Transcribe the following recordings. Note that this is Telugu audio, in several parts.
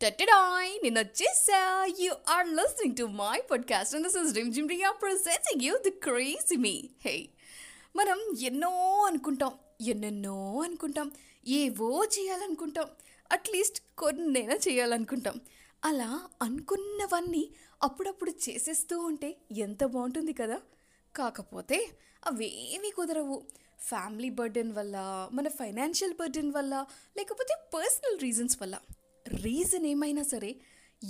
టెటడాయ్ నేను వచ్చేసా you are listening to my podcast and this is Rimjhim Riya presenting you the crazy me hey మనం ఎన్నో అనుకుంటాం ఎన్నెన్నో అనుకుంటాం ఏవో చేయాలనుకుంటాం అట్లీస్ట్ కొన్నైనా చేయాలనుకుంటాం. అలా అనుకున్నవన్నీ అప్పుడప్పుడు చేసేస్తూ ఉంటే ఎంత బాగుంటుంది కదా? కాకపోతే అవేమీ కుదరవు. ఫ్యామిలీ బర్డెన్ వల్ల మన ఫైనాన్షియల్ బర్డెన్ వల్ల లేకపోతే పర్సనల్ రీజన్స్ వల్ల. రీజన్ ఏమైనా సరే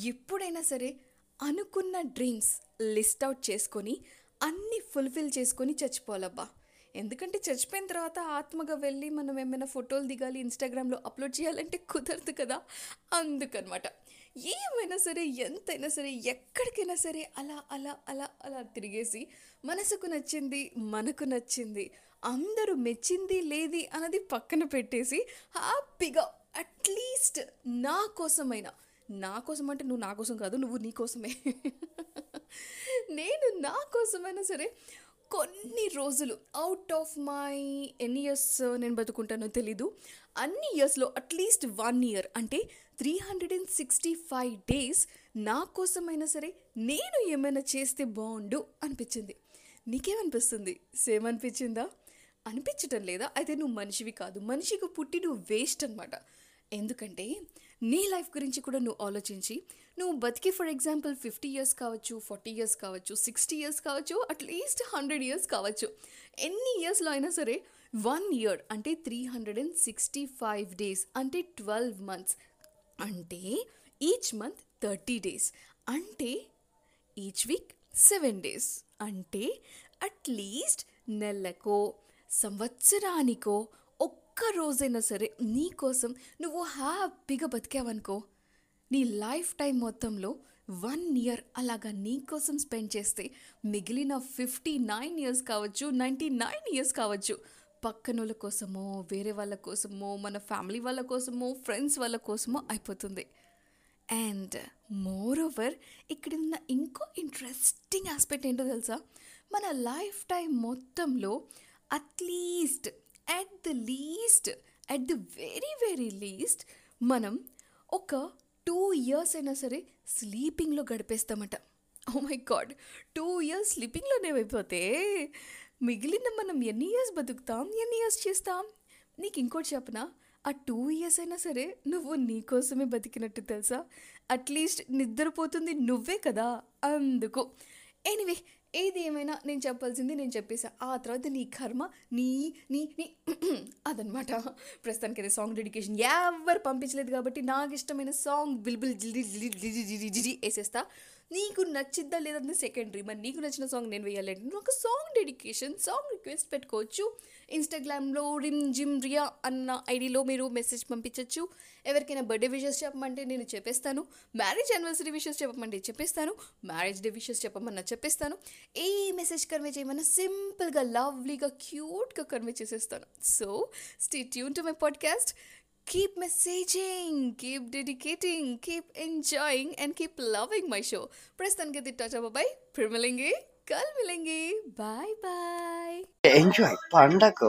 ఎప్పుడైనా సరే అనుకున్న డ్రీమ్స్ లిస్ట్ అవుట్ చేసుకొని అన్నీ ఫుల్ఫిల్ చేసుకొని చచ్చిపోవాలబ్బా. ఎందుకంటే చచ్చిపోయిన తర్వాత ఆత్మగా వెళ్ళి మనం ఏమైనా ఫోటోలు దిగాలి ఇన్స్టాగ్రామ్లో అప్లోడ్ చేయాలంటే కుదరదు కదా? అందుకనమాట. ఏమైనా సరే ఎంతైనా సరే ఎక్కడికైనా సరే అలా అలా అలా అలా తిరిగేసి మనసుకు నచ్చింది మనకు నచ్చింది అందరూ మెచ్చింది లేది అన్నది పక్కన పెట్టేసి హ్యాపీగా అట్లీస్ట్ నా కోసమైనా నా కోసం అంటే నువ్వు నా కోసం కాదు నువ్వు నీ కోసమే. నేను నా కోసమైనా సరే కొన్ని రోజులు అవుట్ ఆఫ్ మై ఎన్ని ఇయర్స్ uh, నేను బతుకుంటానో తెలీదు. అన్ని ఇయర్స్లో అట్లీస్ట్ వన్ ఇయర్ అంటే three hundred and sixty five days నా కోసమైనా సరే నేను ఏమైనా చేస్తే బాగుండు అనిపించింది. నీకేమనిపిస్తుంది? సేమ్ అనిపించిందా? అనిపించటం లేదా? అయితే నువ్వు మనిషివి కాదు. మనిషికి పుట్టి నువ్వు వేస్ట్ అనమాట ఎందుకంటే నీ లైఫ్ గురించి కూడా నువ్వు ఆలోచించి నువ్వు బతికి ఫర్ ఎగ్జాంపుల్ ఫిఫ్టీ ఇయర్స్ కావచ్చు ఫార్టీ ఇయర్స్ కావచ్చు సిక్స్టీ ఇయర్స్ కావచ్చు అట్లీస్ట్ హండ్రెడ్ ఇయర్స్ కావచ్చు. ఎన్ని ఇయర్స్లో అయినా సరే వన్ ఇయర్ అంటే three hundred and sixty five days అంటే ట్వెల్వ్ మంత్స్ అంటే ఈచ్ మంత్ థర్టీ డేస్ అంటే ఈచ్ వీక్ సెవెన్ డేస్ అంటే అట్లీస్ట్ నెలకో సంవత్సరానికో ఒక్క రోజైనా సరే నీ కోసం నువ్వు హ్యాపీగా బతికావనుకో. నీ లైఫ్ టైం మొత్తంలో వన్ ఇయర్ అలాగా నీకోసం స్పెండ్ చేస్తే మిగిలిన ఫిఫ్టీ నైన్ ఇయర్స్ కావచ్చు నైంటీ నైన్ ఇయర్స్ కావచ్చు పక్కనోళ్ళ కోసమో వేరే వాళ్ళ కోసమో మన ఫ్యామిలీ వాళ్ళ కోసమో ఫ్రెండ్స్ వాళ్ళ కోసమో అయిపోతుంది. అండ్ మోర్ ఓవర్ ఇక్కడ ఉన్న ఇంకో ఇంట్రెస్టింగ్ ఆస్పెక్ట్ ఏంటో తెలుసా? మన లైఫ్ టైం మొత్తంలో at least at the least at the very very least మనం ఒక టూ ఇయర్స్ అయినా సరే స్లీపింగ్లో గడిపేస్తామట. Oh my god two years స్లీపింగ్లోనే అయిపోతే మిగిలిన మనం ఎన్ని ఇయర్స్ బతుకుతాం? ఎన్ని ఇయర్స్ చేస్తాం? నీకు ఇంకోటి చెప్పనా? ఆ టూ ఇయర్స్ అయినా సరే నువ్వు నీకోసమే బతికినట్టు తెలుసా? అట్లీస్ట్ నిద్రపోతుంది నువ్వే కదా? అందుకు. ఎనీవే ఏది ఏమైనా నేను చెప్పాల్సింది నేను చెప్పేసా ఆ తర్వాత నీ కర్మ నీ నీ నీ అదనమాట ప్రస్తుతానికి అయితే సాంగ్ డెడికేషన్ ఎవరు పంపించలేదు కాబట్టి నాకు ఇష్టమైన సాంగ్ బిల్బిల్ జిడి జిడి జిడి జిడి వేసేస్తా నీకు నచ్చిద్దా లేదంటే సెకండరీ మరి నీకు నచ్చిన సాంగ్ నేను వేయాలంటే ఒక సాంగ్ డెడికేషన్ సాంగ్ రిక్వెస్ట్ పెట్టుకోవచ్చు. ఇన్స్టాగ్రామ్లో రిమ్ జిమ్ రియా అన్న ఐడిలో మీరు మెసేజ్ పంపించవచ్చు ఎవరికైనా బర్త్డే విషెస్ చెప్పమంటే నేను చెప్పేస్తాను. మ్యారేజ్ యానివర్సరీ విషెస్ చెప్పమంటే చెప్పేస్తాను. మ్యారేజ్ డే విషెస్ చెప్పమన్నా చెప్పేస్తాను. ఏ మెసేజ్ కన్వే చేయమన్నా సింపుల్గా లవ్లీగా క్యూట్గా కన్వే చేసేస్తాను. So stay tune to my podcast keep messaging, keep dedicating, keep enjoying, and keep loving my show. Press के get the touch फिर मिलेंगे कल मिलेंगे बाय बाय bye. Enjoy. को